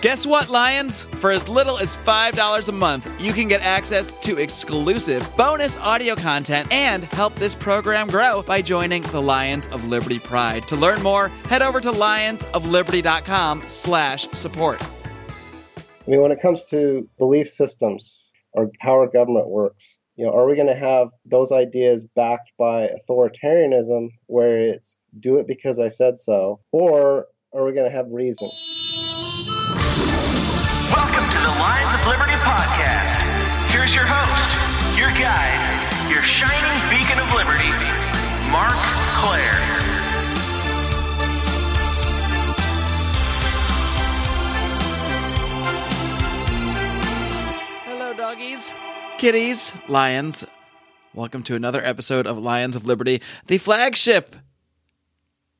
Guess what, Lions? For as little as $5 a month, you can get access to exclusive bonus audio content and help this program grow by joining the Lions of Liberty Pride. To learn more, head over to lionsofliberty.com slash support. I mean, when it comes to belief systems or how our government works, you know, are we going to have those ideas backed by authoritarianism where it's do it because I said so, or are we going to have reasons? Here's your host, your guide, your shining beacon of liberty, Marc Clair. Hello, doggies, kitties, lions. Welcome to another episode of Lions of Liberty, the flagship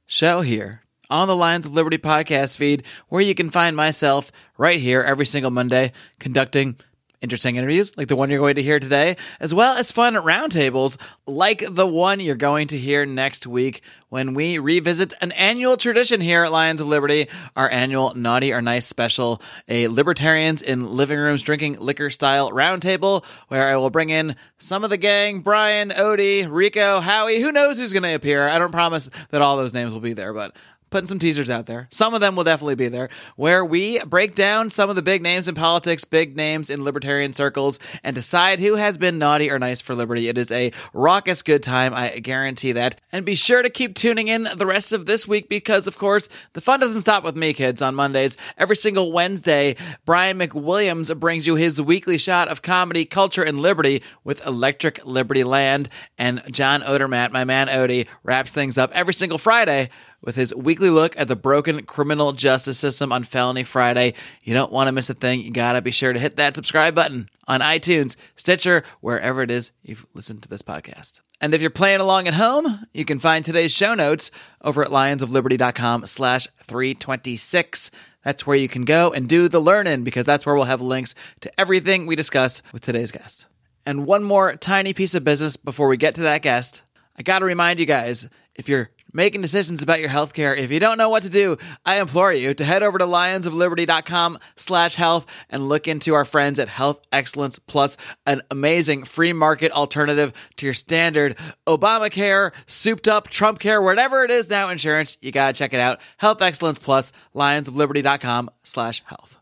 show here on the Lions of Liberty podcast feed, where you can find myself right here every single Monday conducting interesting interviews like the one you're going to hear today, as well as fun roundtables like the one you're going to hear next week when we revisit an annual tradition here at Lions of Liberty, our annual Naughty or Nice special, a libertarians in living rooms drinking liquor style roundtable where I will bring in some of the gang, Brian, Odie, Rico, Howie, who knows who's going to appear. I don't promise that all those names will be there, but putting some teasers out there. Some of them will definitely be there, where we break down some of the big names in politics, big names in libertarian circles, and decide who has been naughty or nice for liberty. It is a raucous good time, I guarantee that. And be sure to keep tuning in the rest of this week because, of course, the fun doesn't stop with me, kids, on Mondays. Every single Wednesday, Brian McWilliams brings you his weekly shot of comedy, culture, and liberty with Electric Liberty Land. And John Odermatt, my man Odie, wraps things up every single Friday with his weekly look at the broken criminal justice system on Felony Friday. You don't want to miss a thing. You got to be sure to hit that subscribe button on iTunes, Stitcher, wherever it is you've listened to this podcast. And if you're playing along at home, you can find today's show notes over at lionsofliberty.com slash 326. That's where you can go and do the learning because that's where we'll have links to everything we discuss with today's guest. And one more tiny piece of business before we get to that guest. I got to remind you guys if you're making decisions about your healthcare. If you don't know what to do, I implore you to head over to lionsofliberty.com slash health and look into our friends at Health Excellence Plus, an amazing free market alternative to your standard Obamacare, souped up Trump care, whatever it is now insurance. You got to check it out. Health Excellence Plus, lionsofliberty.com slash health.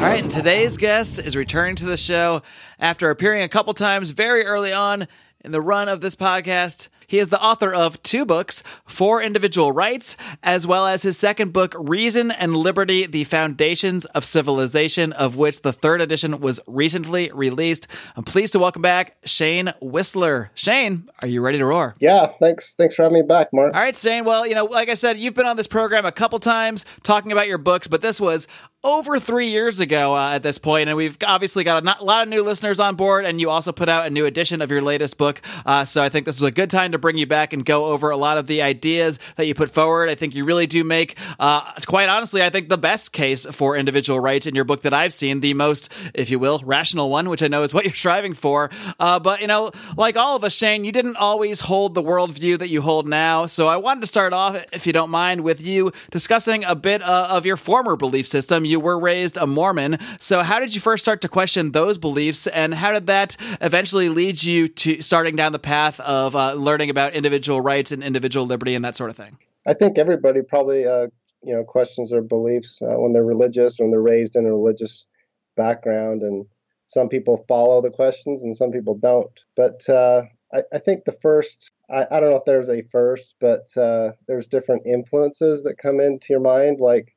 All right, today's guest is returning to the show after appearing a couple times very early on in the run of this podcast. He is the author of two books, For Individual Rights, as well as his second book, Reason and Liberty The Foundations of Civilization, of which the third edition was recently released. I'm pleased to welcome back Shayne Wissler. Shayne, are you ready to roar? Yeah, thanks. Thanks for having me back, Marc. All right, Shayne. Well, you know, like I said, you've been on this program a couple times talking about your books, but this was over three years ago uh, at this point, and we've obviously got a, not, lot of new listeners on board. And you also put out a new edition of your latest book, uh, so I think this was a good time to bring you back and go over a lot of the ideas that you put forward. I think you really do make, uh, quite honestly, I think the best case for individual rights in your book that I've seen, the most, if you will, rational one, which I know is what you're striving for. Uh, but you know, like all of us, Shayne, you didn't always hold the worldview that you hold now. So I wanted to start off, if you don't mind, with you discussing a bit uh, of your former belief system. You were raised a Mormon, so how did you first start to question those beliefs, and how did that eventually lead you to starting down the path of uh, learning about individual rights and individual liberty and that sort of thing? I think everybody probably, uh, you know, questions their beliefs uh, when they're religious, when they're raised in a religious background, and some people follow the questions and some people don't. But uh, I, I, think the first, I, I, don't know if there's a first, but uh, there's different influences that come into your mind, like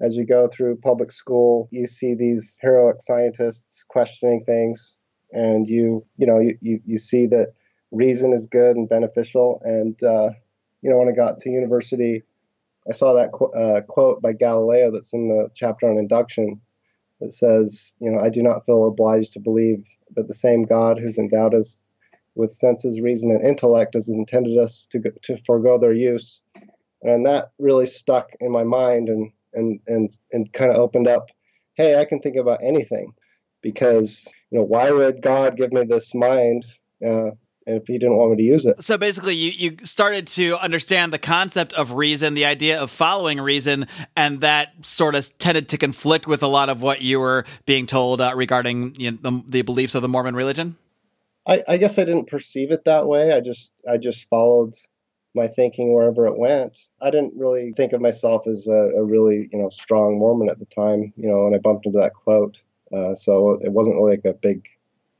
as you go through public school, you see these heroic scientists questioning things, and you you know you you, you see that reason is good and beneficial. And uh, you know when I got to university, I saw that qu- uh, quote by Galileo that's in the chapter on induction that says, you know, I do not feel obliged to believe that the same God who's endowed us with senses, reason, and intellect has intended us to go, to forego their use. And that really stuck in my mind and and and and kind of opened up, hey, I can think about anything, because you know why would God give me this mind uh, if he didn't want me to use it. So basically, you, you started to understand the concept of reason, the idea of following reason, and that sort of tended to conflict with a lot of what you were being told uh, regarding you know, the, the beliefs of the Mormon religion. I, I guess I didn't perceive it that way. I just I just followed my thinking wherever it went. I didn't really think of myself as a, a really you know strong Mormon at the time. You know, when I bumped into that quote, uh, so it wasn't really like a big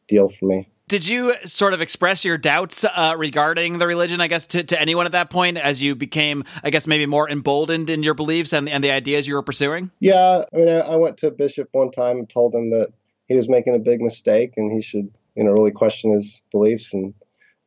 deal for me. Did you sort of express your doubts uh, regarding the religion, I guess, to, to anyone at that point as you became, I guess, maybe more emboldened in your beliefs and, and the ideas you were pursuing? Yeah. I mean, I, I went to a bishop one time and told him that he was making a big mistake and he should, you know, really question his beliefs. And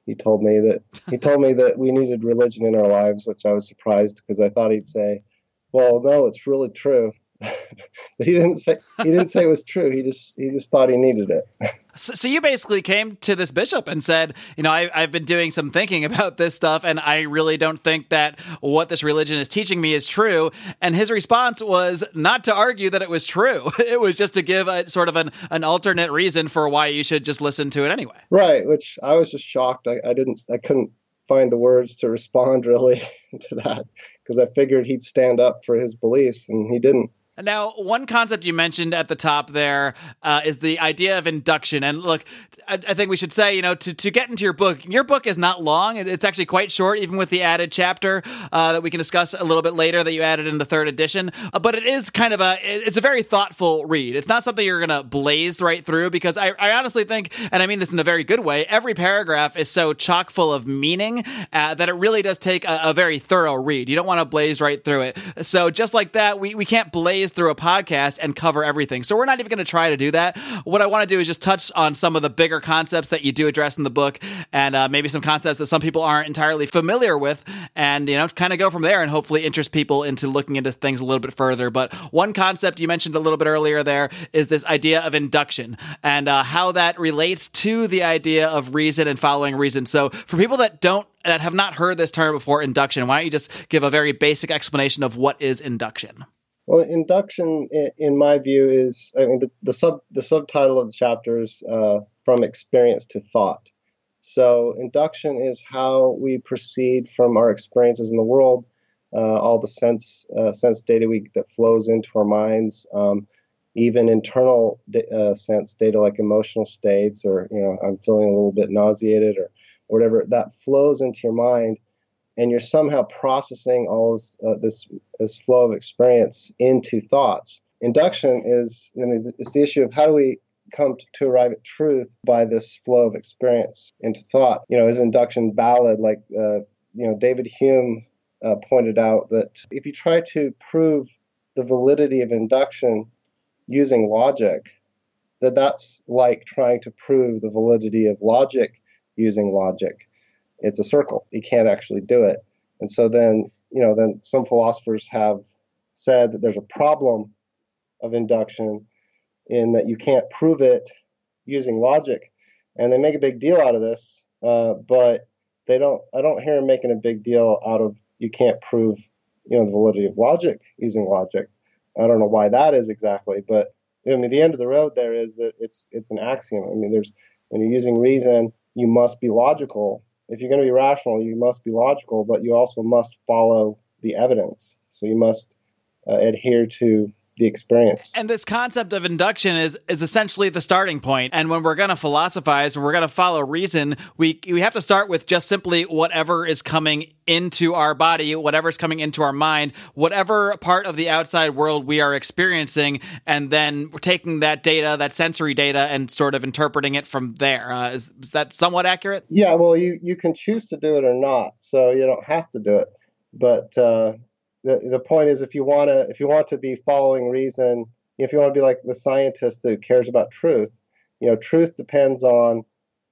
he told me that he told me that we needed religion in our lives, which I was surprised because I thought he'd say, "Well, no, it's really true." But he didn't say he didn't say it was true. He just he just thought he needed it. so, so, you basically came to this bishop and said, you know, I, I've been doing some thinking about this stuff, and I really don't think that what this religion is teaching me is true. And his response was not to argue that it was true. It was just to give a sort of an, an alternate reason for why you should just listen to it anyway. Right, which I was just shocked. I, I didn't I couldn't find the words to respond really to that because I figured he'd stand up for his beliefs, and he didn't. Now, one concept you mentioned at the top there uh, is the idea of induction. And look, I, I, think we should say, you know, to, to get into your book, your book is not long. It's actually quite short, even with the added chapter uh, that we can discuss a little bit later that you added in the third edition. Uh, but it is kind of a, it's a very thoughtful read. It's not something you're going to blaze right through because I, I, honestly think, and I mean this in a very good way, every paragraph is so chock full of meaning uh, that it really does take a, a very thorough read. You don't want to blaze right through it. So just like that, we, we can't blaze through a podcast and cover everything. So we're not even going to try to do that. What I want to do is just touch on some of the bigger concepts that you do address in the book and uh, maybe some concepts that some people aren't entirely familiar with and, you know, kind of go from there and hopefully interest people into looking into things a little bit further. But one concept you mentioned a little bit earlier there is this idea of induction and uh, how that relates to the idea of reason and following reason. So for people that don't that have not heard this term before, induction, why don't you just give a very basic explanation of what is induction? Well, induction, in my view, is I mean the, the sub the subtitle of the chapter is uh, from experience to thought. So induction is how we proceed from our experiences in the world, uh, all the sense uh, sense data we, that flows into our minds, um, even internal uh, sense data like emotional states, or you know I'm feeling a little bit nauseated or whatever that flows into your mind and you're somehow processing all this, uh, this, this flow of experience into thoughts. Induction is I mean, it's the issue of how do we come to, to, arrive at truth by this flow of experience into thought. You know, is induction valid? Like uh, you know, David Hume uh, pointed out that if you try to prove the validity of induction using logic, that that's like trying to prove the validity of logic using logic it's a circle. You can't actually do it. And so then, you know, then some philosophers have said that there's a problem of induction in that you can't prove it using logic. And they make a big deal out of this, uh, but they don't. I don't hear them making a big deal out of you can't prove, you know, the validity of logic using logic. I don't know why that is exactly, but I mean, the end of the road there is that it's it's an axiom. I mean, there's when you're using reason, you must be logical if you're going to be rational, you must be logical, but you also must follow the evidence. So you must uh, adhere to the experience. And this concept of induction is is essentially the starting point. And when we're going to philosophize and we're going to follow reason, we we have to start with just simply whatever is coming into our body, whatever's coming into our mind, whatever part of the outside world we are experiencing, and then we're taking that data, that sensory data, and sort of interpreting it from there. Uh, is, is that somewhat accurate? Yeah. Well, you you can choose to do it or not, so you don't have to do it. But uh, the the point is if you want to if you want to be following reason if you want to be like the scientist that cares about truth you know truth depends on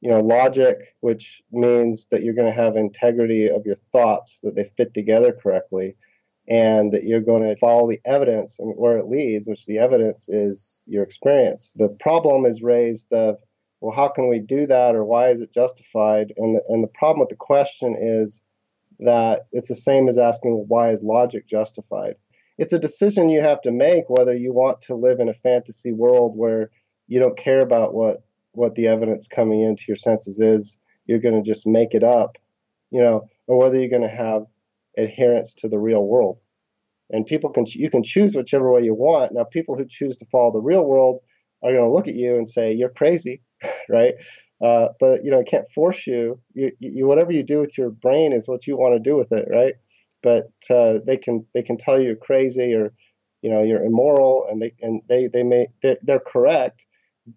you know logic which means that you're going to have integrity of your thoughts that they fit together correctly and that you're going to follow the evidence and where it leads which the evidence is your experience. The problem is raised of well how can we do that or why is it justified? And the, and the problem with the question is that it's the same as asking why is logic justified. It's a decision you have to make whether you want to live in a fantasy world where you don't care about what what the evidence coming into your senses is you're going to just make it up, you know, or whether you're going to have adherence to the real world. And people can you can choose whichever way you want. Now, people who choose to follow the real world are going to look at you and say you're crazy, right? Uh, but you know, it can't force you. You, you. Whatever you do with your brain is what you want to do with it, right? But uh, they can they can tell you you're crazy or you know you're immoral, and they and they they may they're, they're correct,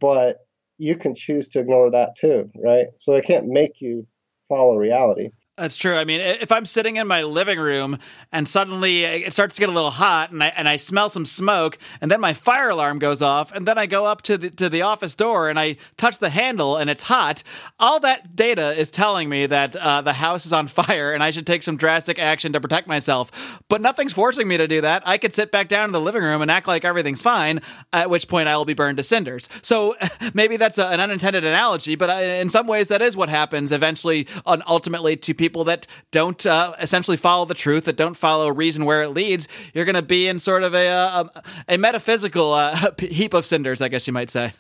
but you can choose to ignore that too, right? So they can't make you follow reality. That's true. I mean, if I'm sitting in my living room and suddenly it starts to get a little hot and I and I smell some smoke and then my fire alarm goes off and then I go up to the to the office door and I touch the handle and it's hot, all that data is telling me that uh, the house is on fire and I should take some drastic action to protect myself. But nothing's forcing me to do that. I could sit back down in the living room and act like everything's fine, at which point I will be burned to cinders. So maybe that's a, an unintended analogy, but I, in some ways that is what happens eventually, ultimately to people people that don't uh, essentially follow the truth, that don't follow reason where it leads, you're going to be in sort of a uh, a, a metaphysical uh, heap of cinders, I guess you might say.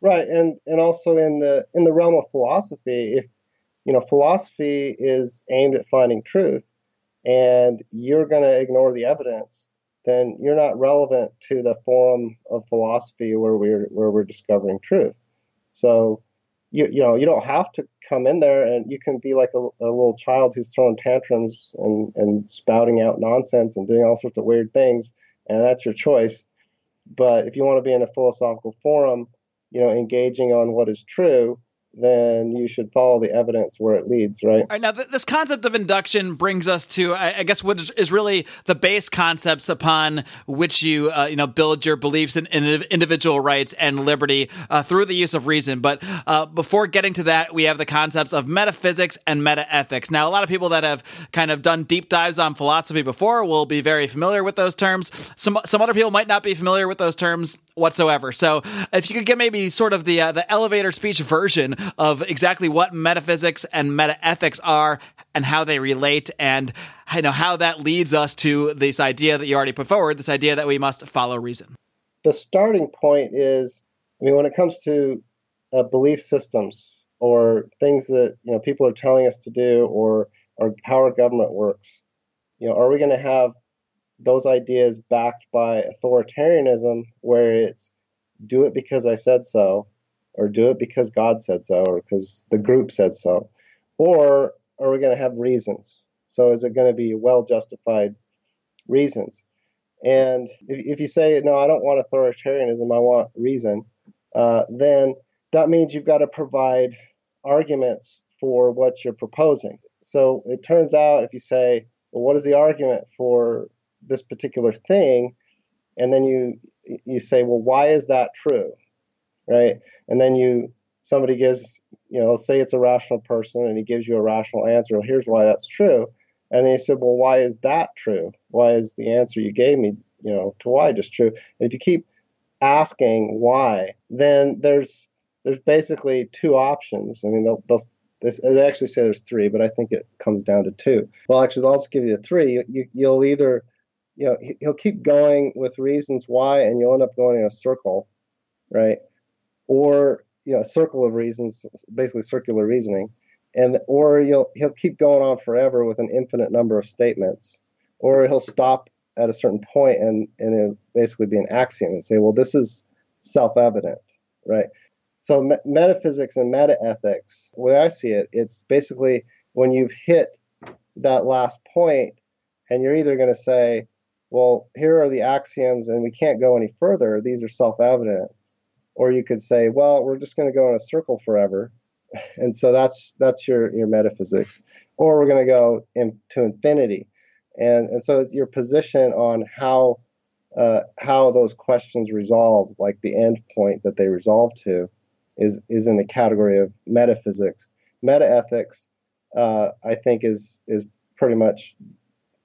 Right, and and also in the in the realm of philosophy, if you know philosophy is aimed at finding truth, and you're going to ignore the evidence, then you're not relevant to the forum of philosophy where we're where we're discovering truth. So you you know you don't have to come in there and you can be like a, a, little child who's throwing tantrums and and spouting out nonsense and doing all sorts of weird things and that's your choice. But if you want to be in a philosophical forum you know engaging on what is true then you should follow the evidence where it leads, right? All right now, th- this concept of induction brings us to, I, I, guess, what is really the base concepts upon which you, uh, you know, build your beliefs in, in individual rights and liberty uh, through the use of reason. But uh, before getting to that, we have the concepts of metaphysics and metaethics. Now, a lot of people that have kind of done deep dives on philosophy before will be very familiar with those terms. Some some other people might not be familiar with those terms whatsoever. So, if you could get maybe sort of the uh, the elevator speech version of exactly what metaphysics and metaethics are and how they relate and you know how that leads us to this idea that you already put forward, this idea that we must follow reason. The starting point is, I mean, when it comes to uh, belief systems or things that you know people are telling us to do or or how our government works, you know, are we going to have those ideas backed by authoritarianism where it's do it because I said so or do it because God said so, or because the group said so? Or are we going to have reasons? So is it going to be well justified reasons? And if, if, you say, no, I don't want authoritarianism, I want reason, uh, then that means you've got to provide arguments for what you're proposing. So it turns out if you say, well, what is the argument for this particular thing? And then you you say, well, why is that true? right? And then you somebody gives, you know, let's say it's a rational person and he gives you a rational answer. Well, here's why that's true. And then you said, well, why is that true? Why is the answer you gave me, you know, to why just true? And if you keep asking why, then there's there's basically two options. I mean, they'll, they'll this, they actually say there's three, but I think it comes down to two. Well, actually, I'll just give you the three. You, you, you'll either, you know, he'll keep going with reasons why, and you'll end up going in a circle, right? or you know, a circle of reasons, basically circular reasoning, and or he'll he'll keep going on forever with an infinite number of statements, or he'll stop at a certain point and and it'll basically be an axiom and say, well, this is self-evident, right? So me- metaphysics and metaethics, the way I see it, it's basically when you've hit that last point, and you're either going to say, well, here are the axioms, and we can't go any further. These are self-evident, or you could say, well, we're just going to go in a circle forever, and so that's that's your your metaphysics, or we're going to go in, to infinity, and and so your position on how uh, how those questions resolve, like the end point that they resolve to, is is in the category of metaphysics. Metaethics, uh, I think, is is pretty much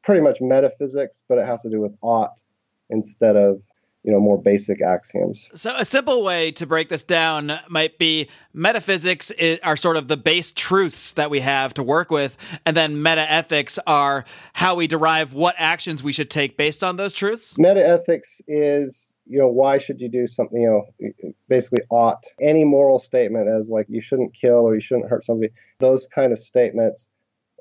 pretty much metaphysics, but it has to do with ought instead of you know more basic axioms. So a simple way to break this down might be metaphysics are sort of the base truths that we have to work with and then metaethics are how we derive what actions we should take based on those truths. Metaethics is you know, why should you do something, you know, basically ought. Any moral statement as like you shouldn't kill or you shouldn't hurt somebody, those kind of statements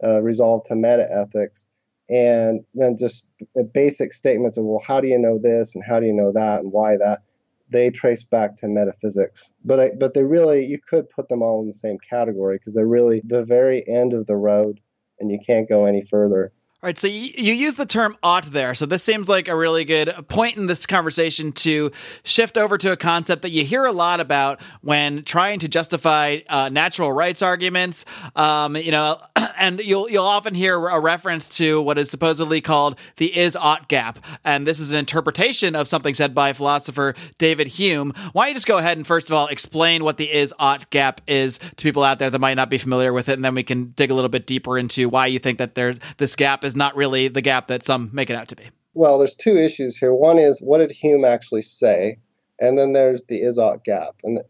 uh, resolve to meta ethics. And then just the basic statements of, well, how do you know this and how do you know that and why that? They trace back to metaphysics. But, I, but they really, you could put them all in the same category because they're really the very end of the road and you can't go any further. All right, so you, you use the term ought there. So this seems like a really good point in this conversation to shift over to a concept that you hear a lot about when trying to justify uh, natural rights arguments. Um, you know, and you'll you'll often hear a reference to what is supposedly called the is ought gap, and this is an interpretation of something said by philosopher David Hume. Why don't you just go ahead and first of all explain what the is ought gap is to people out there that might not be familiar with it, and then we can dig a little bit deeper into why you think that there this gap is is not really the gap that some make it out to be. Well, there's two issues here. One is what did Hume actually say, and then there's the is-ought gap. And the,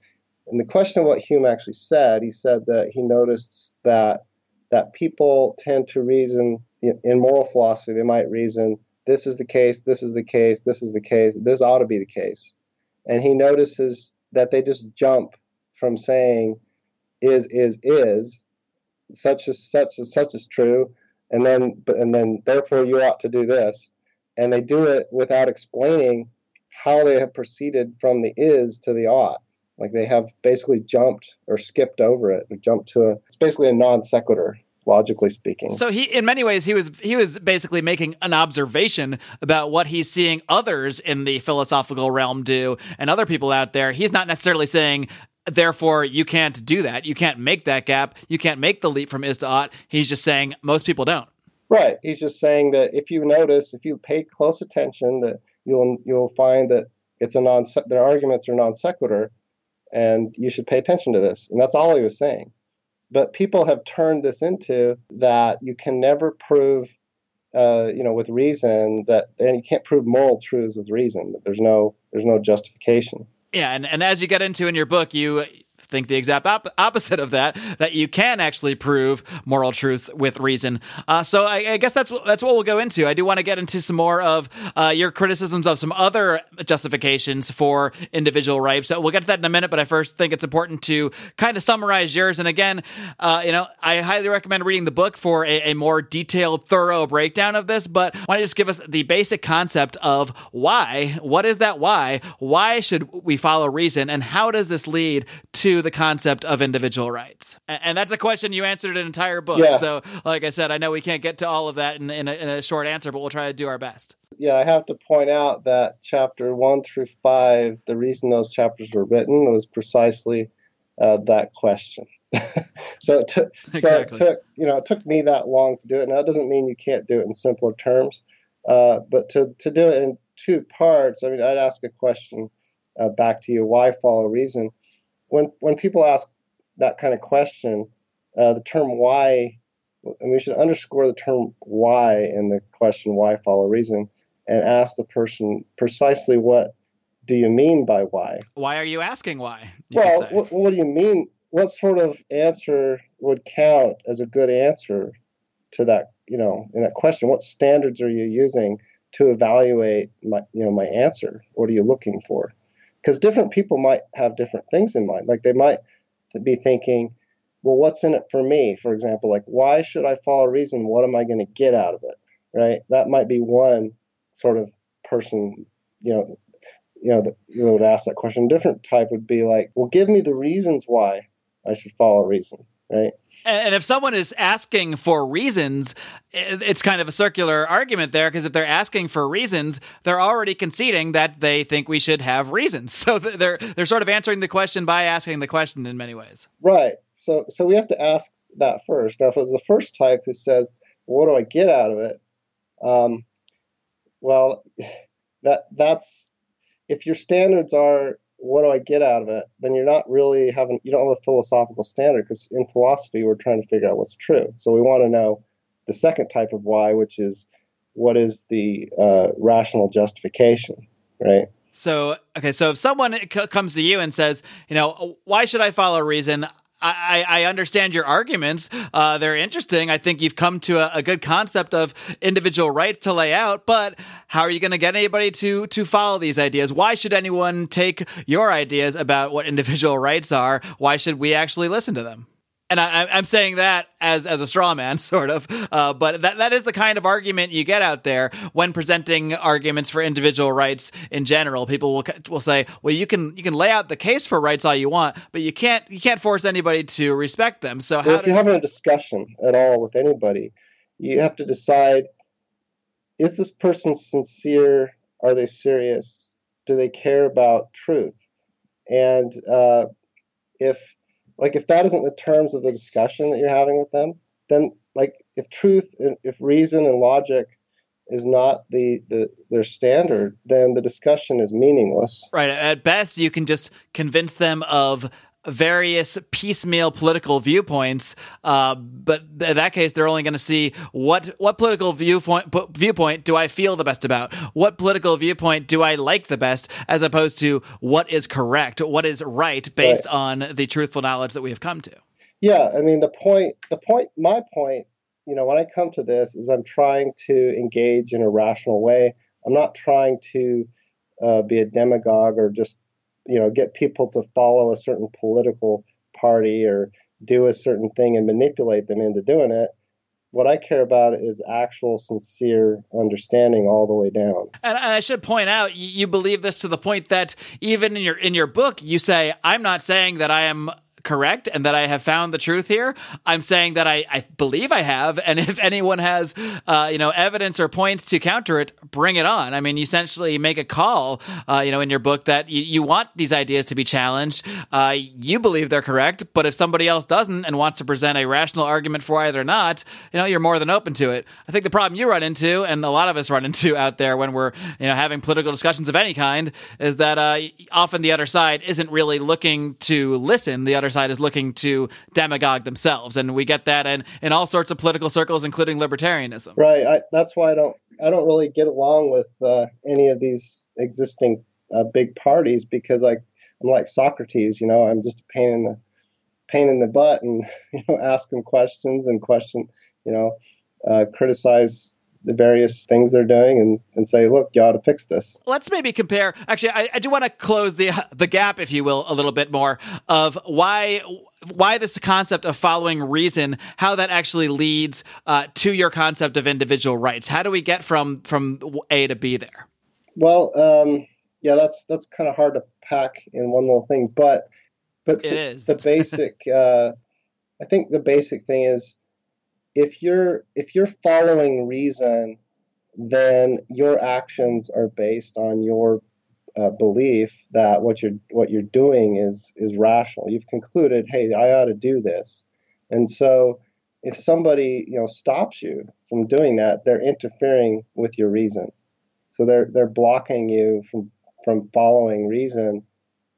and the question of what Hume actually said, he said that he noticed that that people tend to reason in moral philosophy. They might reason this is the case, this is the case, this is the case, this ought to be the case, and he notices that they just jump from saying is is is such as such as such is true and then and then therefore you ought to do this and they do it without explaining how they have proceeded from the is to the ought like they have basically jumped or skipped over it or jumped to a it's basically a non sequitur logically speaking. So he in many ways he was he was basically making an observation about what he's seeing others in the philosophical realm do and other people out there. He's not necessarily saying Therefore, you can't do that. You can't make that gap. You can't make the leap from is to ought. He's just saying most people don't. Right. He's just saying that if you notice, if you pay close attention, that you'll you'll find that it's a non their arguments are non sequitur, and you should pay attention to this. And that's all he was saying. But people have turned this into that you can never prove, uh, you know, with reason that, and you can't prove moral truths with reason. That there's no there's no justification. Yeah, and, and as you get into in your book, you think the exact op- opposite of that that you can actually prove moral truth with reason. Uh, so I, I, guess that's that's what we'll go into. I do want to get into some more of uh, your criticisms of some other justifications for individual rights. So we'll get to that in a minute, but I first think it's important to kind of summarize yours. And again, uh, you know, I highly recommend reading the book for a, a more detailed, thorough breakdown of this. But why don't just give us the basic concept of why? What is that? Why? Why should we follow reason? And how does this lead to the concept of individual rights? And that's a question you answered an entire book. Yeah. So, like I said, I know we can't get to all of that in, in, a, in a short answer, but we'll try to do our best. Yeah, I have to point out that chapter one through five, the reason those chapters were written was precisely uh, that question. so it took, exactly. so it took, you know, it took me that long to do it. Now, it doesn't mean you can't do it in simpler terms, uh, but to, to do it in two parts, I mean, I'd ask a question uh, back to you: Why follow reason? When when people ask that kind of question, uh, the term why, and we should underscore the term why in the question why follow reason, and ask the person precisely what do you mean by why? Why are you asking why? You well, what, what do you mean? What sort of answer would count as a good answer to that? You know, in that question, what standards are you using to evaluate my, you know, my answer? What are you looking for? Because different people might have different things in mind. Like they might be thinking, well, what's in it for me? For example, like why should I follow reason? What am I going to get out of it? Right? That might be one sort of person, you know, you know, that would ask that question. Different type would be like, well, give me the reasons why I should follow reason. Right? And if someone is asking for reasons, it's kind of a circular argument there because if they're asking for reasons, they're already conceding that they think we should have reasons. So they're they're sort of answering the question by asking the question in many ways. Right. So so we have to ask that first. Now, if it was the first type who says, "What do I get out of it?" Um, well, that that's if your standards are what do I get out of it? Then you're not really having, you don't have a philosophical standard because in philosophy, we're trying to figure out what's true. So we want to know the second type of why, which is what is the uh, rational justification, right? So, okay, so if someone c- comes to you and says, you know, why should I follow reason? I, I understand your arguments. Uh, they're interesting. I think you've come to a, a, good concept of individual rights to lay out. But how are you going to get anybody to to follow these ideas? Why should anyone take your ideas about what individual rights are? Why should we actually listen to them? And I, am saying that as as a straw man, sort of. Uh, but that that is the kind of argument you get out there when presenting arguments for individual rights in general. People will will say, "Well, you can you can lay out the case for rights all you want, but you can't you can't force anybody to respect them." So, well, how if you're having a discussion at all with anybody, you have to decide: is this person sincere? Are they serious? Do they care about truth? And uh, if like if that isn't the terms of the discussion that you're having with them then like if truth if reason and logic is not the, the their standard then the discussion is meaningless. Right. At best you can just convince them of various piecemeal political viewpoints, uh, but in that case, they're only going to see what what political viewpoint viewpoint do I feel the best about? What political viewpoint do I like the best, as opposed to what is correct, what is right, based right. on the truthful knowledge that we have come to. Yeah, I mean the point. The point. My point. You know, when I come to this, is I'm trying to engage in a rational way. I'm not trying to uh, be a demagogue or just you know get people to follow a certain political party or do a certain thing and manipulate them into doing it what I care about is actual sincere understanding all the way down. And I should point out, you believe this to the point that even in your in your book, you say, "I'm not saying that I am correct and that I have found the truth here. I'm saying that I, I believe I have, and if anyone has, uh, you know, evidence or points to counter it, bring it on. I mean, you essentially make a call, uh, you know, in your book that you, you want these ideas to be challenged. Uh, you believe they're correct, but if somebody else doesn't and wants to present a rational argument for either or not, you know, you're more than open to it. I think the problem you run into, and a lot of us run into out there when we're, you know, having political discussions of any kind, is that uh, often the other side isn't really looking to listen. The other side is looking to demagogue themselves, and we get that in in all sorts of political circles, including libertarianism. Right. I, that's why I don't I don't really get along with uh, any of these existing uh, big parties because I I'm like Socrates. You know, I'm just a pain in the pain in the butt, and you know, ask them questions and question. You know, uh, criticize the various things they're doing and, and say, look, you ought to fix this. Let's maybe compare. Actually, I, I do want to close the the gap, if you will, a little bit more of why why this concept of following reason, how that actually leads uh, to your concept of individual rights. How do we get from from A to B there? Well, um, yeah, that's that's kind of hard to pack in one little thing, but but it is. the basic. Uh, I think the basic thing is if you're if you're following reason, then your actions are based on your uh, belief that what you're what you're doing is is rational. You've concluded, hey, I ought to do this, and so if somebody you know stops you from doing that, they're interfering with your reason. So they're they're blocking you from from following reason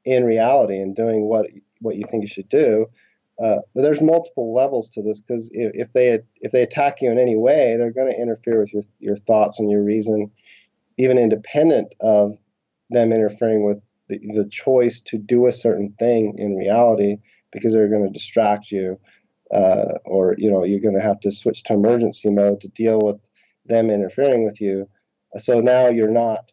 in reality and doing what what you think you should do. Uh, but there's multiple levels to this because if, they if they attack you in any way, they're going to interfere with your your thoughts and your reason, even independent of them interfering with the, the choice to do a certain thing in reality, because they're going to distract you, uh, or you know you're going to have to switch to emergency mode to deal with them interfering with you. So now you're not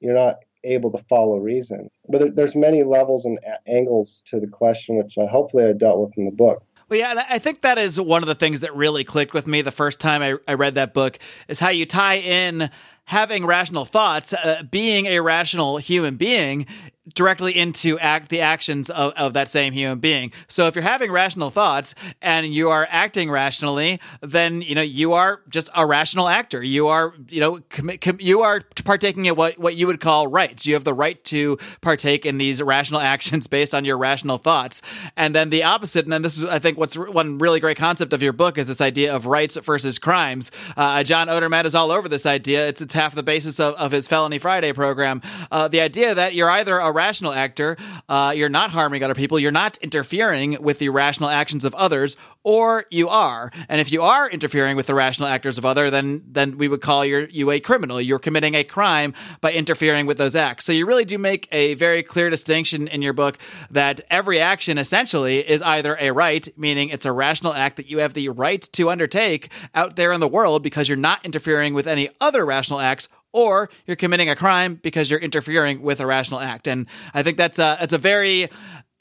you're not able to follow reason. But there, there's many levels and a- angles to the question, which uh, hopefully I dealt with in the book. Well, yeah, and I think that is one of the things that really clicked with me the first time I, I read that book is how you tie in having rational thoughts, uh, being a rational human being, directly into act the actions of, of that same human being. So if you're having rational thoughts and you are acting rationally, then you know you are just a rational actor. You are you know com- com- you are partaking in what what you would call rights. You have the right to partake in these rational actions based on your rational thoughts. And then the opposite, and then this is I think what's one really great concept of your book is this idea of rights versus crimes. Uh, John Odermatt is all over this idea. It's it's half the basis of, of his Felony Friday program. Uh, the idea that you're either a rational actor, uh, you're not harming other people, you're not interfering with the rational actions of others, or you are. And if you are interfering with the rational actors of other, then then we would call you you a criminal. You're committing a crime by interfering with those acts. So you really do make a very clear distinction in your book that every action essentially is either a right, meaning it's a rational act that you have the right to undertake out there in the world because you're not interfering with any other rational acts or you're committing a crime because you're interfering with a rational act. And I think that's a, that's a very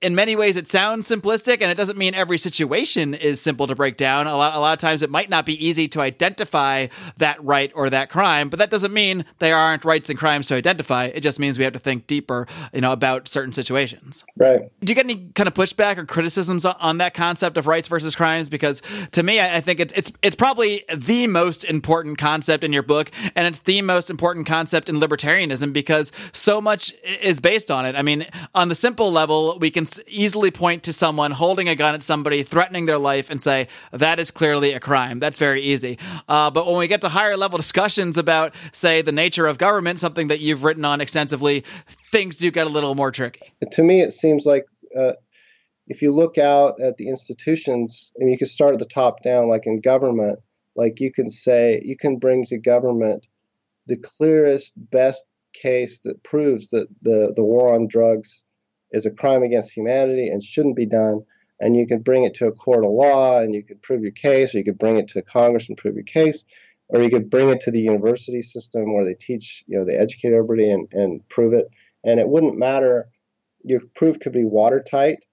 in many ways it sounds simplistic and it doesn't mean every situation is simple to break down. A lot a lot of times it might not be easy to identify that right or that crime but that doesn't mean there aren't rights and crimes to identify. It just means we have to think deeper you know about certain situations. Right. Do you get any kind of pushback or criticisms on that concept of rights versus crimes? Because to me i think it's it's it's probably the most important concept in your book and it's the most important concept in libertarianism because so much is based on it. I mean on the simple level we can easily point to someone holding a gun at somebody, threatening their life, and say, that is clearly a crime. That's very easy. Uh, but when we get to higher level discussions about, say, the nature of government, something that you've written on extensively, things do get a little more tricky. To me, it seems like. Uh, if you look out at the institutions, and you can start at the top down, like in government, like you can say, you can bring to government the clearest, best case that proves that the, the war on drugs is a crime against humanity and shouldn't be done. And you can bring it to a court of law and you could prove your case, or you could bring it to Congress and prove your case, or you could bring it to the university system where they teach, you know, they educate everybody and, and prove it. And it wouldn't matter, your proof could be watertight.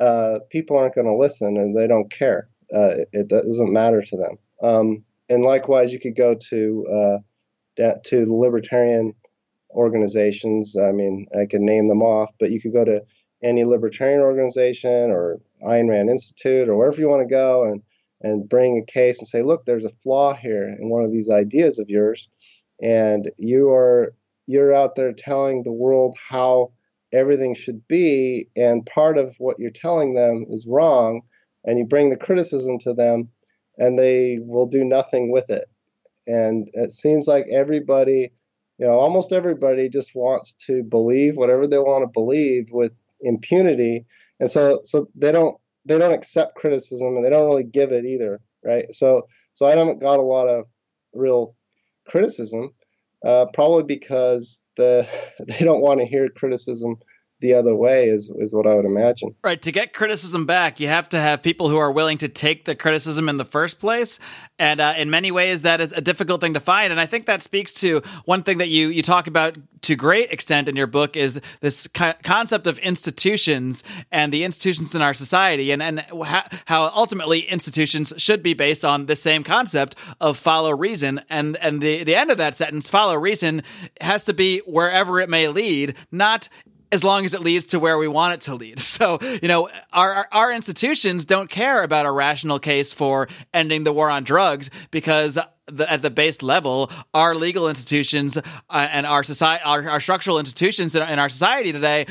Uh, people aren't going to listen and they don't care. Uh, it, it, doesn't matter to them. Um, and likewise, you could go to uh, to the libertarian organizations. I mean, I could name them off, but you could go to any libertarian organization or Ayn Rand Institute or wherever you want to go and and bring a case and say, look, there's a flaw here in one of these ideas of yours, and you are you're out there telling the world how everything should be, and part of what you're telling them is wrong, and you bring the criticism to them, and they will do nothing with it. And it seems like everybody you know, almost everybody just wants to believe whatever they want to believe with impunity, and so so they don't they don't accept criticism and they don't really give it either, right? So so I haven't got a lot of real criticism, uh, probably because the they don't want to hear criticism the other way is is what I would imagine. Right. To get criticism back, you have to have people who are willing to take the criticism in the first place. And uh, in many ways, that is a difficult thing to find. And I think that speaks to one thing that you you talk about to great extent in your book is this co- concept of institutions and the institutions in our society, and and ha- how ultimately institutions should be based on the same concept of follow reason. And and the the end of that sentence, follow reason, has to be wherever it may lead, not as long as it leads to where we want it to lead. So, you know, our, our institutions don't care about a rational case for ending the war on drugs because the, at the base level, our legal institutions uh, and our society, our, our structural institutions in, in our society today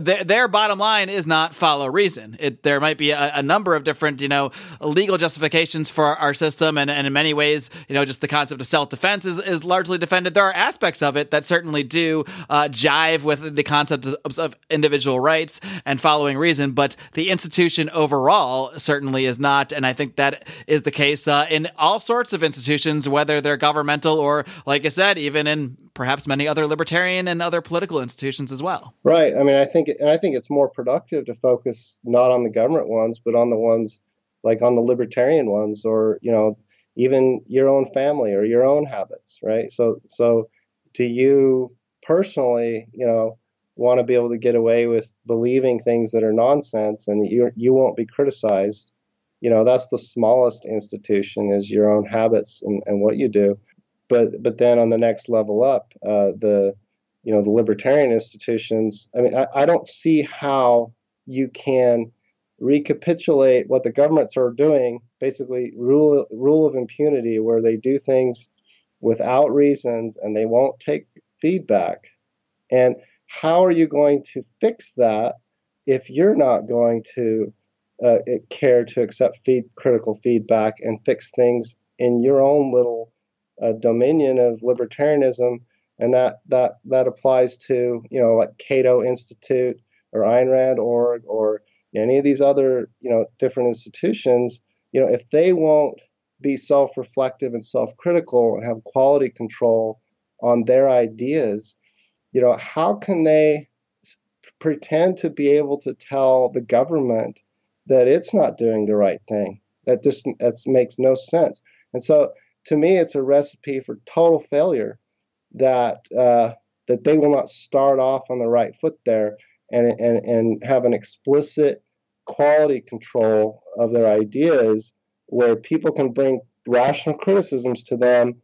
their, their bottom line is not follow reason. It, there might be a, a, number of different, you know, legal justifications for our system, and, and in many ways, you know, just the concept of self defense is, is largely defended. There are aspects of it that certainly do uh, jive with the concept of, of, individual rights and following reason, but the institution overall certainly is not, and I think that is the case uh, in all sorts of institutions, whether they're governmental or, like I said, even in perhaps many other libertarian and other political institutions as well. Right. I mean, I think, and I think it's more productive to focus not on the government ones, but on the ones like on the libertarian ones, or you know, even your own family or your own habits. Right. So, so do you personally, you know, want to be able to get away with believing things that are nonsense, and you you won't be criticized? You know, that's the smallest institution is your own habits and, and what you do but but then on the next level up, uh, the you know the libertarian institutions. I mean, I, I don't see how you can recapitulate what the governments are doing, basically rule rule of impunity, where they do things without reasons and they won't take feedback. And how are you going to fix that if you're not going to uh, care to accept feed, critical feedback and fix things in your own little uh, dominion of libertarianism and that that that applies to you know like Cato Institute or Ayn Rand org or any of these other you know different institutions. You know, if they won't be self-reflective and self-critical and have quality control on their ideas, you know, how can they pretend to be able to tell the government that it's not doing the right thing? That just that makes no sense. And so, to me, it's a recipe for total failure. That uh, that they will not start off on the right foot there and and and have an explicit quality control of their ideas where people can bring rational criticisms to them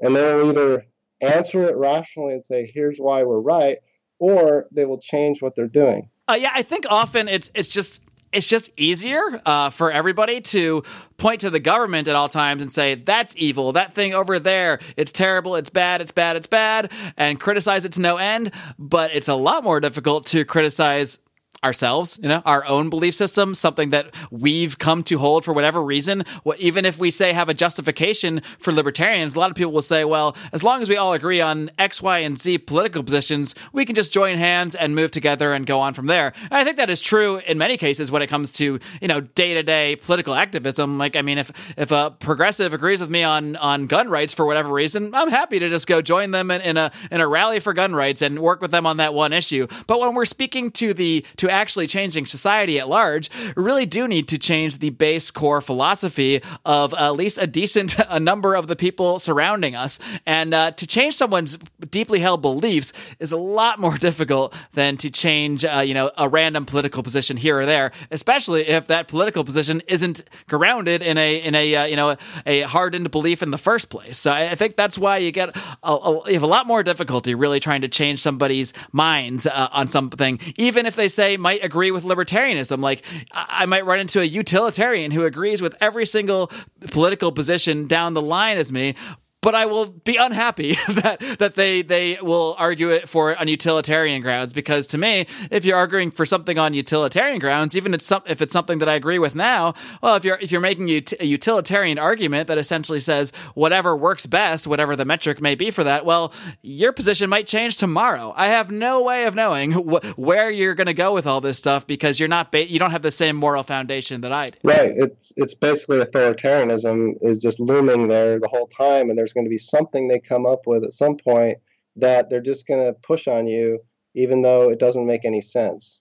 and they'll either answer it rationally and say here's why we're right or they will change what they're doing. Uh, yeah i think often it's it's just it's just easier uh, for everybody to point to the government at all times and say that's evil. That thing over there it's terrible. It's bad. It's bad. It's bad and criticize it to no end. But it's a lot more difficult to criticize ourselves, you know, our own belief system, something that we've come to hold for whatever reason. Even if we say have a justification for libertarians, a lot of people will say, well, as long as we all agree on X, Y, and Z political positions, we can just join hands and move together and go on from there. And I think that is true in many cases when it comes to, you know, day to day political activism. Like, I mean, if, if a progressive agrees with me on, on gun rights for whatever reason, I'm happy to just go join them in, in a, in a rally for gun rights and work with them on that one issue. But when we're speaking to the, to actually changing society at large, really do need to change the base core philosophy of at least a decent a number of the people surrounding us. And uh, to change someone's deeply held beliefs is a lot more difficult than to change, uh, you know, a random political position here or there, especially if that political position isn't grounded in a in a uh, you know a hardened belief in the first place. So I think that's why you get a, a, you have a lot more difficulty really trying to change somebody's minds uh, on something, even if they say might agree with libertarianism. Like, I might run into a utilitarian who agrees with every single political position down the line as me, but I will be unhappy that that they they will argue it for on utilitarian grounds because to me, if you're arguing for something on utilitarian grounds, even it's some, if it's something that I agree with now, well, if you're if you're making a utilitarian argument that essentially says whatever works best, whatever the metric may be for that, well, your position might change tomorrow. I have no way of knowing wh- where you're going to go with all this stuff because you're not ba- you don't have the same moral foundation that I do. Right. It's it's basically authoritarianism is just looming there the whole time, and there's there's going to be something they come up with at some point that they're just going to push on you, even though it doesn't make any sense.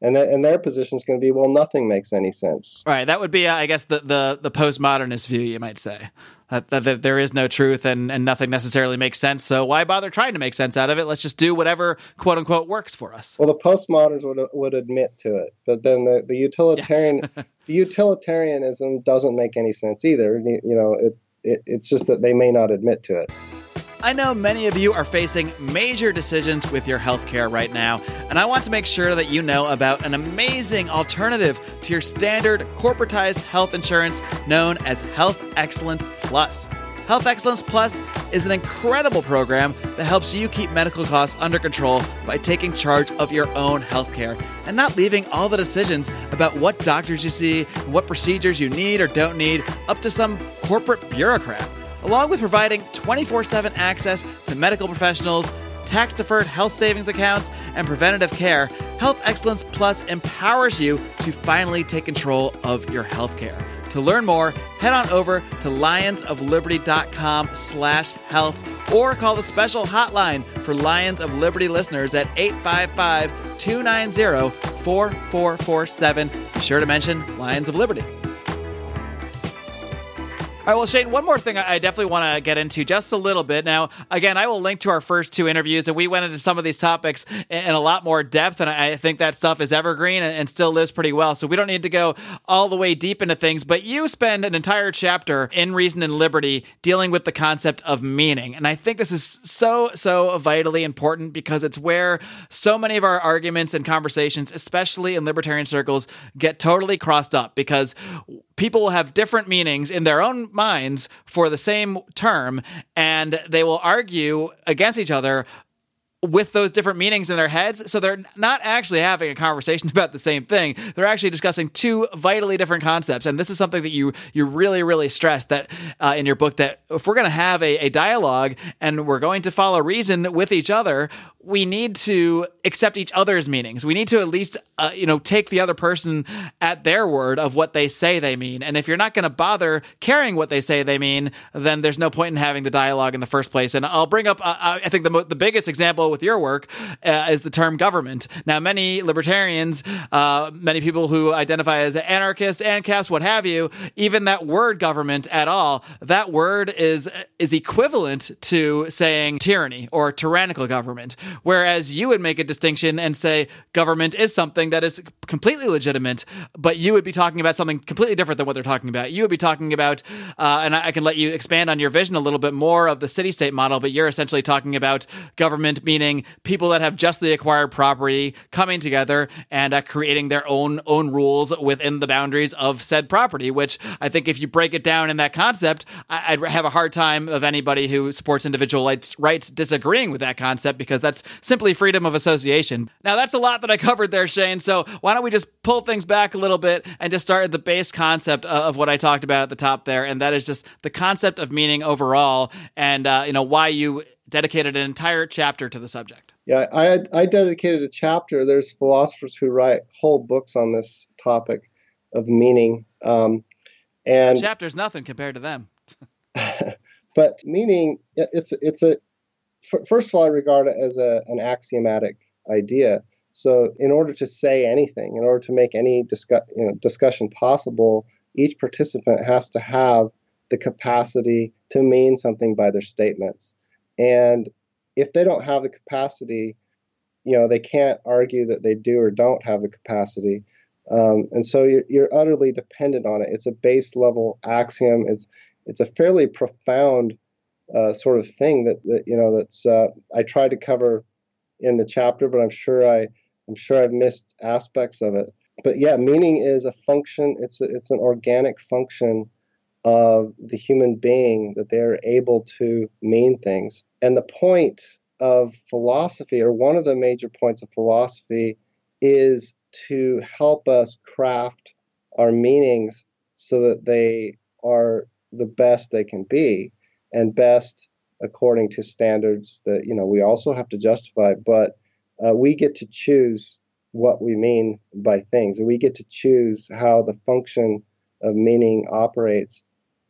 And, th- and their position is going to be, well, nothing makes any sense. Right. That would be, uh, I guess, the, the, the postmodernist view, you might say. That, that, that, there is no truth and, and nothing necessarily makes sense. So why bother trying to make sense out of it? Let's just do whatever quote unquote works for us. Well, the postmoderns would would admit to it, but then the, the utilitarian yes. the utilitarianism doesn't make any sense either. You know, it it, it's just that they may not admit to it. I know many of you are facing major decisions with your healthcare right now, and I want to make sure that you know about an amazing alternative to your standard corporatized health insurance known as Health Excellence Plus. Health Excellence Plus is an incredible program that helps you keep medical costs under control by taking charge of your own healthcare and not leaving all the decisions about what doctors you see and what procedures you need or don't need up to some corporate bureaucrat. Along with providing 24 7 access to medical professionals, tax deferred health savings accounts, and preventative care, Health Excellence Plus empowers you to finally take control of your healthcare. To learn more, head on over to lionsofliberty.com slash health or call the special hotline for Lions of Liberty listeners at 855-290-4447. Be sure to mention Lions of Liberty. All right, well, Shayne, one more thing I definitely want to get into just a little bit. Now, again, I will link to our first two interviews, and we went into some of these topics in a lot more depth, and I think that stuff is evergreen and still lives pretty well. So we don't need to go all the way deep into things, but you spend an entire chapter in Reason and Liberty dealing with the concept of meaning. And I think this is so, so vitally important because it's where so many of our arguments and conversations, especially in libertarian circles, get totally crossed up because people will have different meanings in their own minds for the same term and they will argue against each other with those different meanings in their heads. So they're not actually having a conversation about the same thing. They're actually discussing two vitally different concepts. And this is something that you you really really stress that uh, in your book that if we're going to have a, a dialogue and we're going to follow reason with each other, we need to accept each other's meanings. We need to at least, uh, you know, take the other person at their word of what they say they mean. And if you're not going to bother caring what they say they mean, then there's no point in having the dialogue in the first place. And I'll bring up, uh, uh I think the mo- the biggest example with your work uh, is the term government. Now, many libertarians, uh, many people who identify as anarchists, ANCAPs, what have you, even that word government at all, that word is is equivalent to saying tyranny or tyrannical government Whereas you would make a distinction and say government is something that is completely legitimate, but you would be talking about something completely different than what they're talking about. You would be talking about, uh, and I, I can let you expand on your vision a little bit more of the city state model, but you're essentially talking about government meaning people that have justly acquired property coming together and uh, creating their own own rules within the boundaries of said property. Which I think, if you break it down in that concept, I, would have a hard time of anybody who supports individual rights, rights disagreeing with that concept because that's simply freedom of association. Now, that's a lot that I covered there, Shayne. So why don't we just pull things back a little bit and just start at the base concept of what I talked about at the top there, and that is just the concept of meaning overall, and uh, you know why you dedicated an entire chapter to the subject. Yeah, I I dedicated a chapter. There's philosophers who write whole books on this topic of meaning. Um, and chapter's nothing compared to them. but meaning, it's it's a first of all, I regard it as a, an axiomatic idea. So, in order to say anything, in order to make any discuss, you know, discussion possible, each participant has to have the capacity to mean something by their statements. And if they don't have the capacity, you know, they can't argue that they do or don't have the capacity. Um, and so you're, you're utterly dependent on it. It's a base level axiom. It's it's a fairly profound uh, sort of thing that, that you know that's uh, I tried to cover in the chapter, but I'm sure I I'm sure I've missed aspects of it. But yeah, meaning is a function. It's a, it's an organic function of the human being that they're able to mean things. And the point of philosophy, or one of the major points of philosophy, is to help us craft our meanings so that they are the best they can be and best according to standards that you know we also have to justify but uh, we get to choose what we mean by things and we get to choose how the function of meaning operates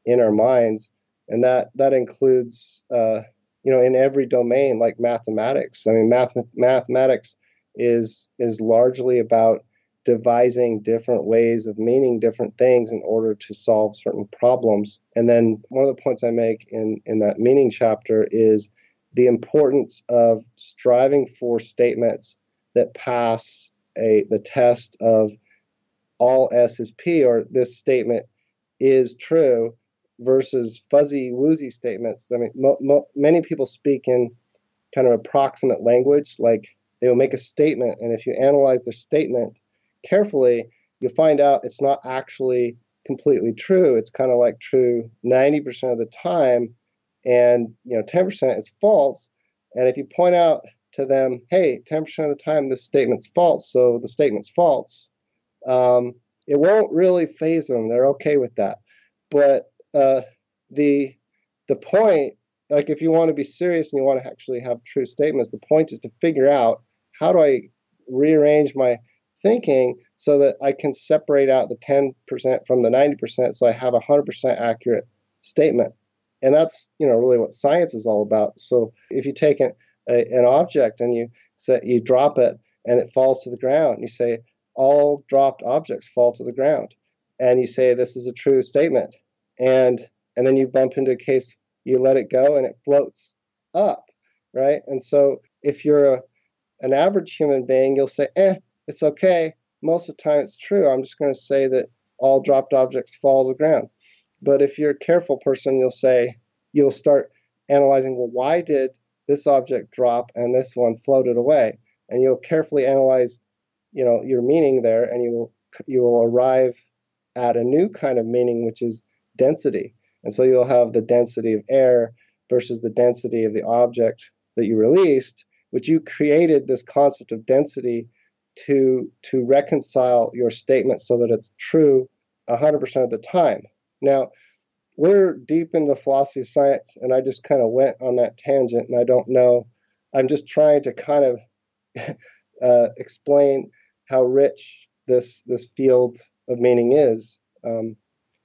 in our minds and that that includes uh, you know in every domain like mathematics i mean math, mathematics is is largely about devising different ways of meaning different things in order to solve certain problems. And then one of the points I make in, in that meaning chapter is the importance of striving for statements that pass a the test of all S is P or this statement is true versus fuzzy woozy statements. I mean, mo- mo- many people speak in kind of approximate language, like they will make a statement, and if you analyze their statement, carefully, you'll find out it's not actually completely true. It's kind of like true 90% of the time, and you know 10% is false. And if you point out to them, hey, 10% of the time this statement's false, so the statement's false, um, it won't really phase them. They're okay with that. But uh, the the point, like if you want to be serious and you want to actually have true statements, the point is to figure out how do I rearrange my thinking so that I can separate out the 10% from the 90% so I have a 100% accurate statement. And that's, you know, really what science is all about. So if you take an, a, an object and you say, you drop it and it falls to the ground, you say all dropped objects fall to the ground. And you say this is a true statement. And and then you bump into a case you let it go and it floats up, right? And so if you're a, an average human being, you'll say, eh, it's okay. Most of the time it's true. I'm just going to say that all dropped objects fall to the ground. But if you're a careful person, you'll say, you'll start analyzing, well, why did this object drop and this one floated away? And you'll carefully analyze, you know, your meaning there, and you will you will arrive at a new kind of meaning, which is density. And so you'll have the density of air versus the density of the object that you released, which you created this concept of density to to reconcile your statement so that it's true 100% of the time. Now, we're deep into philosophy of science, and I just kind of went on that tangent, and I don't know. I'm just trying to kind of uh, explain how rich this this field of meaning is. Um,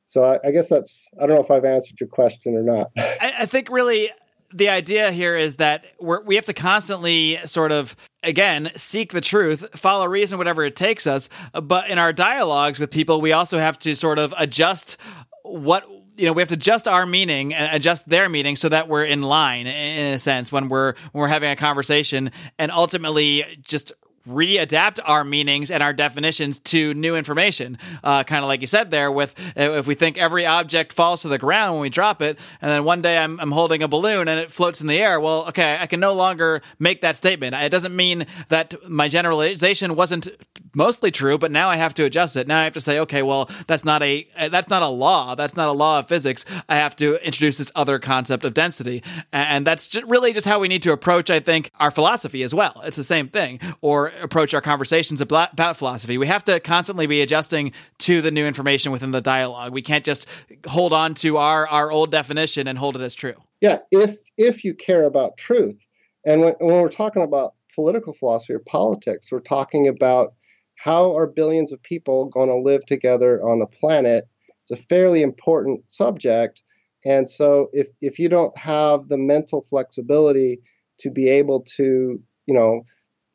so I, I, guess that's I don't know if I've answered your question or not. I, I think really the idea here is that we we have to constantly sort of again seek the truth follow reason whatever it takes us but in our dialogues with people we also have to sort of adjust what you know we have to adjust our meaning and adjust their meaning so that we're in line in a sense when we're when we're having a conversation and ultimately just readapt our meanings and our definitions to new information. Uh, kind of like you said there, with if we think every object falls to the ground when we drop it, and then one day I'm, I'm holding a balloon and it floats in the air, well, okay, I can no longer make that statement. It doesn't mean that my generalization wasn't mostly true, but now I have to adjust it. Now I have to say, okay, well, that's not a that's not a law. That's not a law of physics. I have to introduce this other concept of density, and that's just really just how we need to approach, I think, our philosophy as well. It's the same thing, or approach our conversations about, philosophy. We have to constantly be adjusting to the new information within the dialogue. We can't just hold on to our our old definition and hold it as true. Yeah, if if you care about truth, and when, when we're talking about political philosophy or politics, we're talking about how are billions of people going to live together on the planet? It's a fairly important subject. And so if, if you don't have the mental flexibility to be able to, you know,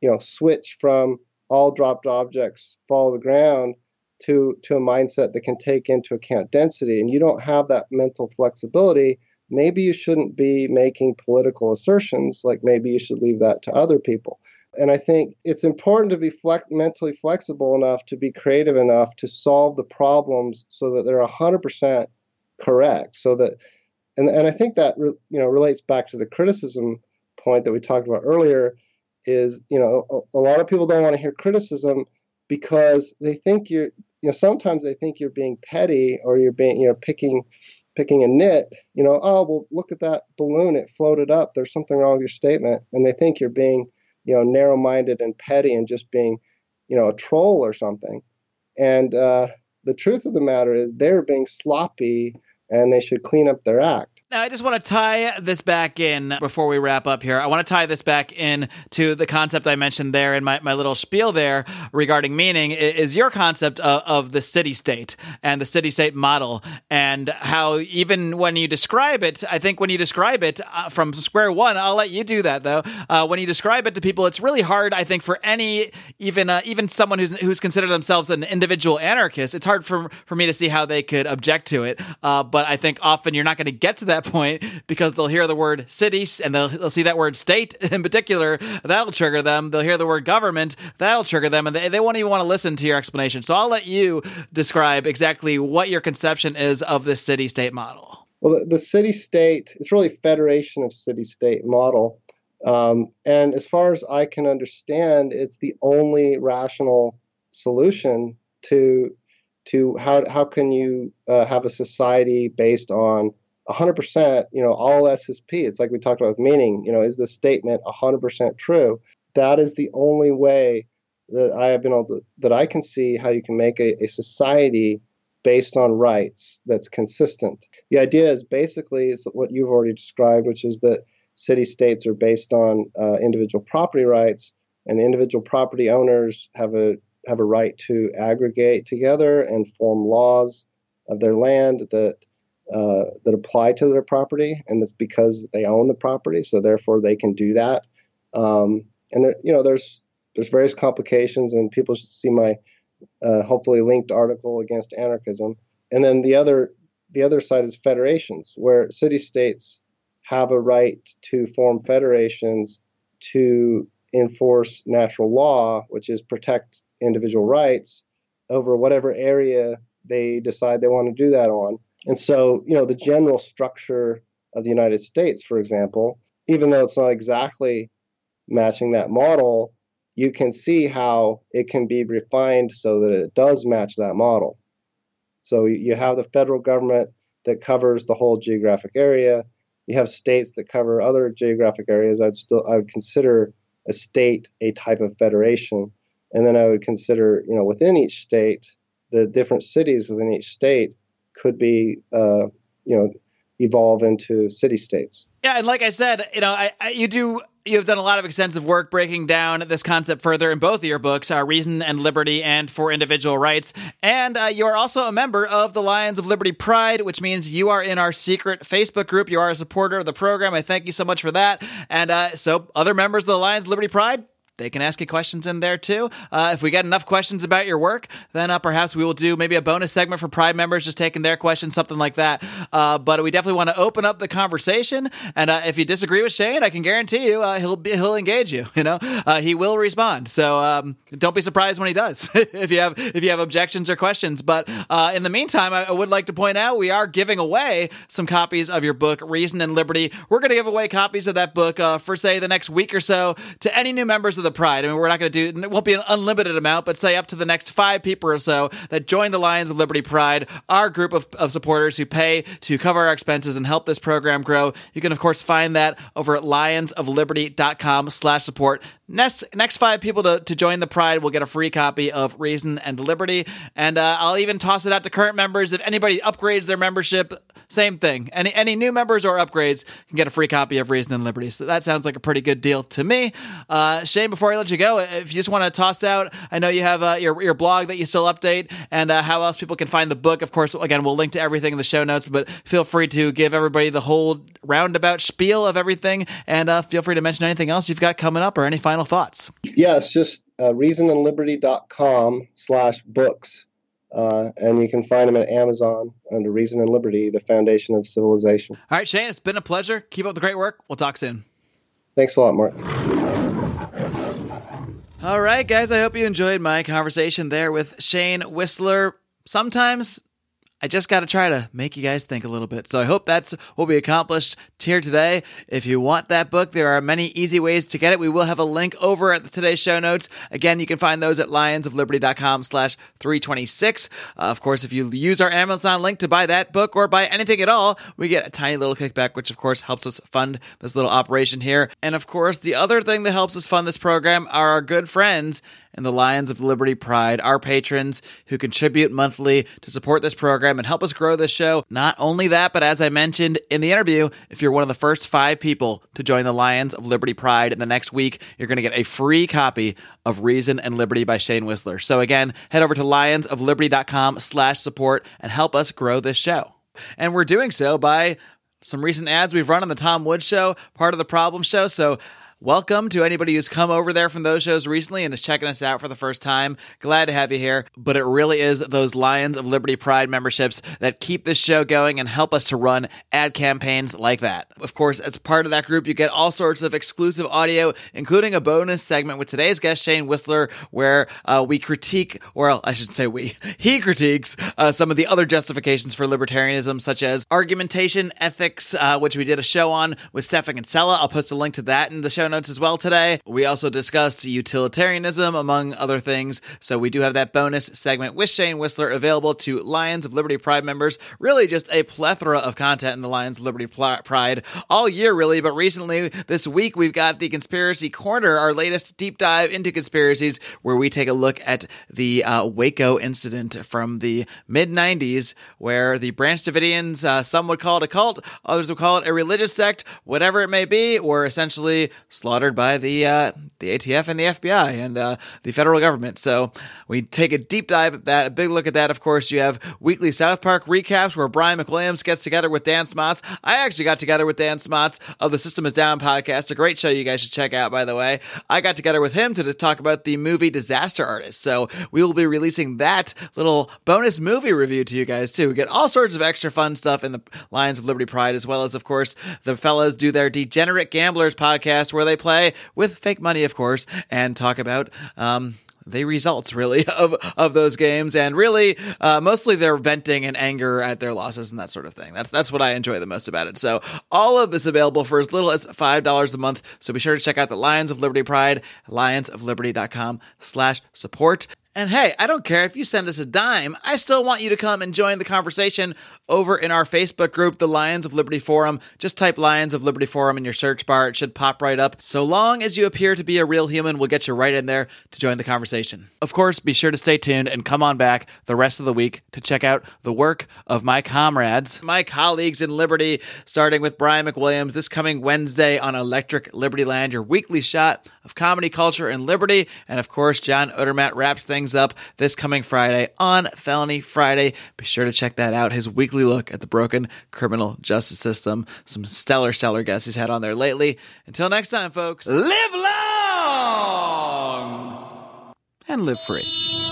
you know, switch from all dropped objects fall to the ground to to a mindset that can take into account density. And you don't have that mental flexibility. Maybe you shouldn't be making political assertions like maybe you should leave that to other people. And i think it's important to be mentally flexible enough to be creative enough to solve the problems so that they're 100% correct. So that and, and i think that re, you know relates back to the criticism point that we talked about earlier is you know a, a lot of people don't want to hear criticism because they think you're you know sometimes they think you're being petty or you're being you know picking picking a nit you know oh well look at that balloon it floated up there's something wrong with your statement and they think you're being you know narrow-minded and petty and just being you know a troll or something. And uh, the truth of the matter is they're being sloppy and they should clean up their act now, I just want to tie this back in before we wrap up here. I want to tie this back in to the concept I mentioned there in my, my little spiel there regarding meaning is your concept of, of the city state and the city state model and how even when you describe it, I think when you describe it uh, from square one, I'll let you do that though. Uh, when you describe it to people, it's really hard, I think, for any, even uh, even someone who's who's considered themselves an individual anarchist, it's hard for, for me to see how they could object to it. Uh, but I think often you're not going to get to that that point because they'll hear the word cities and they'll, they'll see that word state in particular. That'll trigger them. They'll hear the word government. That'll trigger them. And they, they won't even want to listen to your explanation. So I'll let you describe exactly what your conception is of this city state model. Well, the, the city state, it's really federation of city state model. Um, and as far as I can understand, it's the only rational solution to to how how can you uh, have a society based on 100%, you know, all SSP. It's like we talked about with meaning, you know, is the statement 100% true? That is the only way that I have been able to, that I can see how you can make a, a society based on rights that's consistent. The idea is basically is what you've already described, which is that city states are based on uh, individual property rights, and individual property owners have a have a right to aggregate together and form laws of their land that uh, that apply to their property, and it's because they own the property, so therefore they can do that. Um, and there, you know, there's there's various complications, and people should see my uh, hopefully linked article against anarchism. And then the other the other side is federations, where city states have a right to form federations to enforce natural law, which is protect individual rights over whatever area they decide they want to do that on. And so, you know, the general structure of the United States, for example, even though it's not exactly matching that model, you can see how it can be refined so that it does match that model. So you have the federal government that covers the whole geographic area. You have states that cover other geographic areas. I'd still I would consider a state a type of federation, and then I would consider, you know, within each state, the different cities within each state could be, uh, you know, evolve into city states. Yeah, and like I said, you know, I, I, you do you've done a lot of extensive work breaking down this concept further in both of your books, uh, Reason and Liberty and For Individual Rights. And uh, you are also a member of the Lions of Liberty Pride, which means you are in our secret Facebook group. You are a supporter of the program. I thank you so much for that. And uh, so, other members of the Lions of Liberty Pride, they can ask you questions in there too. Uh, if we get enough questions about your work, then uh, perhaps we will do maybe a bonus segment for Pride members, just taking their questions, something like that. Uh, but we definitely want to open up the conversation. And uh, if you disagree with Shayne, I can guarantee you uh, he'll be, he'll engage you. You know, uh, he will respond. So um, don't be surprised when he does if you have if you have objections or questions. But in the meantime, I, I, would like to point out we are giving away some copies of your book, Reason and Liberty. We're going to give away copies of that book for say the next week or so to any new members of the Pride. I mean, we're not going to do it won't be an unlimited amount, but say up to the next five people or so that join the Lions of Liberty Pride, our group of, of supporters who pay to cover our expenses and help this program grow. You can of course find that over at lionsofliberty.com slash support. Next, next five people to, to join the Pride will get a free copy of Reason and Liberty. And uh, I'll even toss it out to current members. If anybody upgrades their membership, same thing. Any any new members or upgrades can get a free copy of Reason and Liberty. So that sounds like a pretty good deal to me. Uh, Shayne, before I let you go, if you just want to toss out, I know you have uh, your your blog that you still update, and uh, how else people can find the book. Of course, again, we'll link to everything in the show notes. But feel free to give everybody the whole roundabout spiel of everything, and uh, feel free to mention anything else you've got coming up or any final thoughts. Yeah, it's just uh, reasonandliberty.com slash books. Uh, and you can find them at Amazon under Reason and Liberty, the foundation of civilization. All right, Shayne, it's been a pleasure. Keep up the great work. We'll talk soon. Thanks a lot, Marc. All right, guys, I hope you enjoyed my conversation there with Shayne Wissler. Sometimes I just got to try to make you guys think a little bit. So I hope that's what we accomplished here today. If you want that book, there are many easy ways to get it. We will have a link over at today's show notes. Again, you can find those at lionsofliberty.com slash 326. Uh, of course, if you use our Amazon link to buy that book or buy anything at all, we get a tiny little kickback, which of course helps us fund this little operation here. And of course, the other thing that helps us fund this program are our good friends and the Lions of Liberty Pride, our patrons who contribute monthly to support this program and help us grow this show. Not only that, but as I mentioned in the interview, if you're one of the first five people to join the Lions of Liberty Pride in the next week, you're going to get a free copy of Reason and Liberty by Shayne Wissler. So again, head over to lionsofliberty.com slash support and help us grow this show. And we're doing so by some recent ads we've run on the Tom Woods Show, part of the Problem Show. So Welcome to anybody who's come over there from those shows recently and is checking us out for the first time. Glad to have you here. But it really is those Lions of Liberty Pride memberships that keep this show going and help us to run ad campaigns like that. Of course, as part of that group, you get all sorts of exclusive audio, including a bonus segment with today's guest, Shayne Wissler, where uh, we critique, or I should say we, he critiques uh, some of the other justifications for libertarianism, such as argumentation ethics, uh, which we did a show on with Stephan Kinsella. I'll post a link to that in the show notes as well today. We also discussed utilitarianism, among other things. So we do have that bonus segment with Shayne Wissler available to Lions of Liberty Pride members. Really, just a plethora of content in the Lions of Liberty Pride all year, really. But recently, this week, we've got the Conspiracy Corner, our latest deep dive into conspiracies, where we take a look at the uh, Waco incident from the mid 90s, where the Branch Davidians, uh, some would call it a cult, others would call it a religious sect, whatever it may be, were essentially slaughtered by the uh, the ATF and the FBI and uh, the federal government. So we take a deep dive at that, a big look at that. Of course, you have weekly South Park recaps where Brian McWilliams gets together with Dan Smots. I actually got together with Dan Smots of the System Is Down podcast, a great show you guys should check out. By the way, I got together with him to talk about the movie Disaster Artist. So we will be releasing that little bonus movie review to you guys too. We get all sorts of extra fun stuff in the Lions of Liberty Pride, as well as of course the fellas do their Degenerate Gamblers podcast where they they play with fake money, of course, and talk about um, the results really of of those games. And really uh, mostly they're venting and anger at their losses and that sort of thing. That's that's what i enjoy the most about it. So all of this available for as little as five dollars a month. So be sure to check out the lions of liberty pride lionsofliberty.com slash support And hey, I don't care if you send us a dime. I still want you to come and join the conversation over in our Facebook group, the Lions of Liberty Forum. Just type Lions of Liberty Forum in your search bar. It should pop right up. So long as you appear to be a real human, we'll get you right in there to join the conversation. Of course, be sure to stay tuned and come on back the rest of the week to check out the work of my comrades, my colleagues in Liberty, starting with Brian McWilliams this coming Wednesday on Electric Liberty Land, your weekly shot of comedy culture and liberty. And of course, John Odermatt wraps things up this coming Friday on Felony Friday. Be sure to check that out. His weekly look at the broken criminal justice system. Some stellar, stellar guests he's had on there lately. Until next time, folks, live long and live free.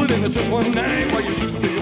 And it's just one night while you shoot me